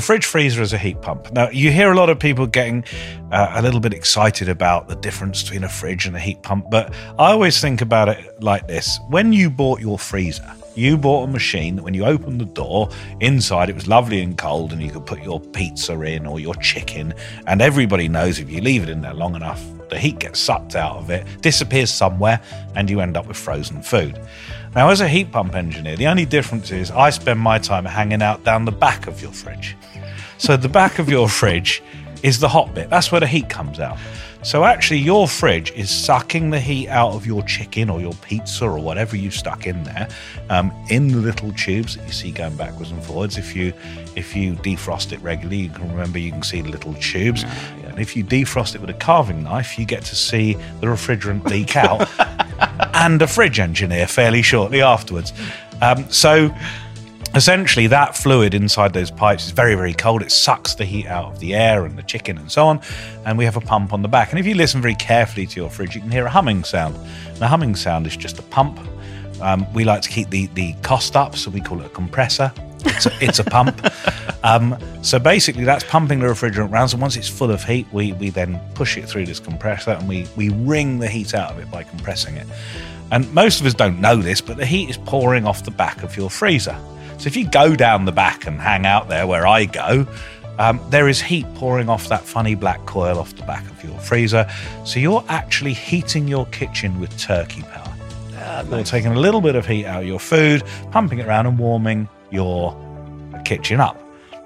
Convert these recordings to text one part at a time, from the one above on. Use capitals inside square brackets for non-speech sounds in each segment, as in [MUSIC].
fridge freezer is a heat pump. Now, you hear a lot of people getting uh, a little bit excited about the difference between a fridge and a heat pump, but I always think about it like this. When you bought your freezer, you bought a machine that when you opened the door, inside it was lovely and cold, and you could put your pizza in or your chicken. And everybody knows if you leave it in there long enough, the heat gets sucked out of it, disappears somewhere, and you end up with frozen food. Now, as a heat pump engineer, the only difference is I spend my time hanging out down the back of your fridge. So, the back of your fridge is the hot bit, that's where the heat comes out. So actually, your fridge is sucking the heat out of your chicken or your pizza or whatever you stuck in there, um, in the little tubes that you see going backwards and forwards. If you if you defrost it regularly, you can remember you can see the little tubes. And if you defrost it with a carving knife, you get to see the refrigerant leak out, [LAUGHS] and a fridge engineer fairly shortly afterwards. Um, so essentially that fluid inside those pipes is very very cold. It sucks the heat out of the air and the chicken and so on. And we have a pump on the back. And if you listen very carefully to your fridge you can hear a humming sound. The humming sound is just a pump. Um, we like to keep the, the cost up so we call it a compressor. It's a, it's a pump. [LAUGHS] Um, so basically that's pumping the refrigerant around so once it's full of heat we, we then push it through this compressor and we, we wring the heat out of it by compressing it. And most of us don't know this but the heat is pouring off the back of your freezer so if you go down the back and hang out there where I go, um, there is heat pouring off that funny black coil off the back of your freezer. So you're actually heating your kitchen with turkey power. Ah, nice. You're taking a little bit of heat out of your food, pumping it around and warming your kitchen up.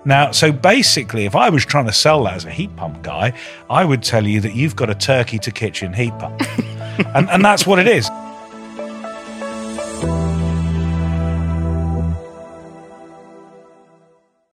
Now, so basically, if I was trying to sell that as a heat pump guy, I would tell you that you've got a turkey to kitchen heat pump. [LAUGHS] and, and that's what it is.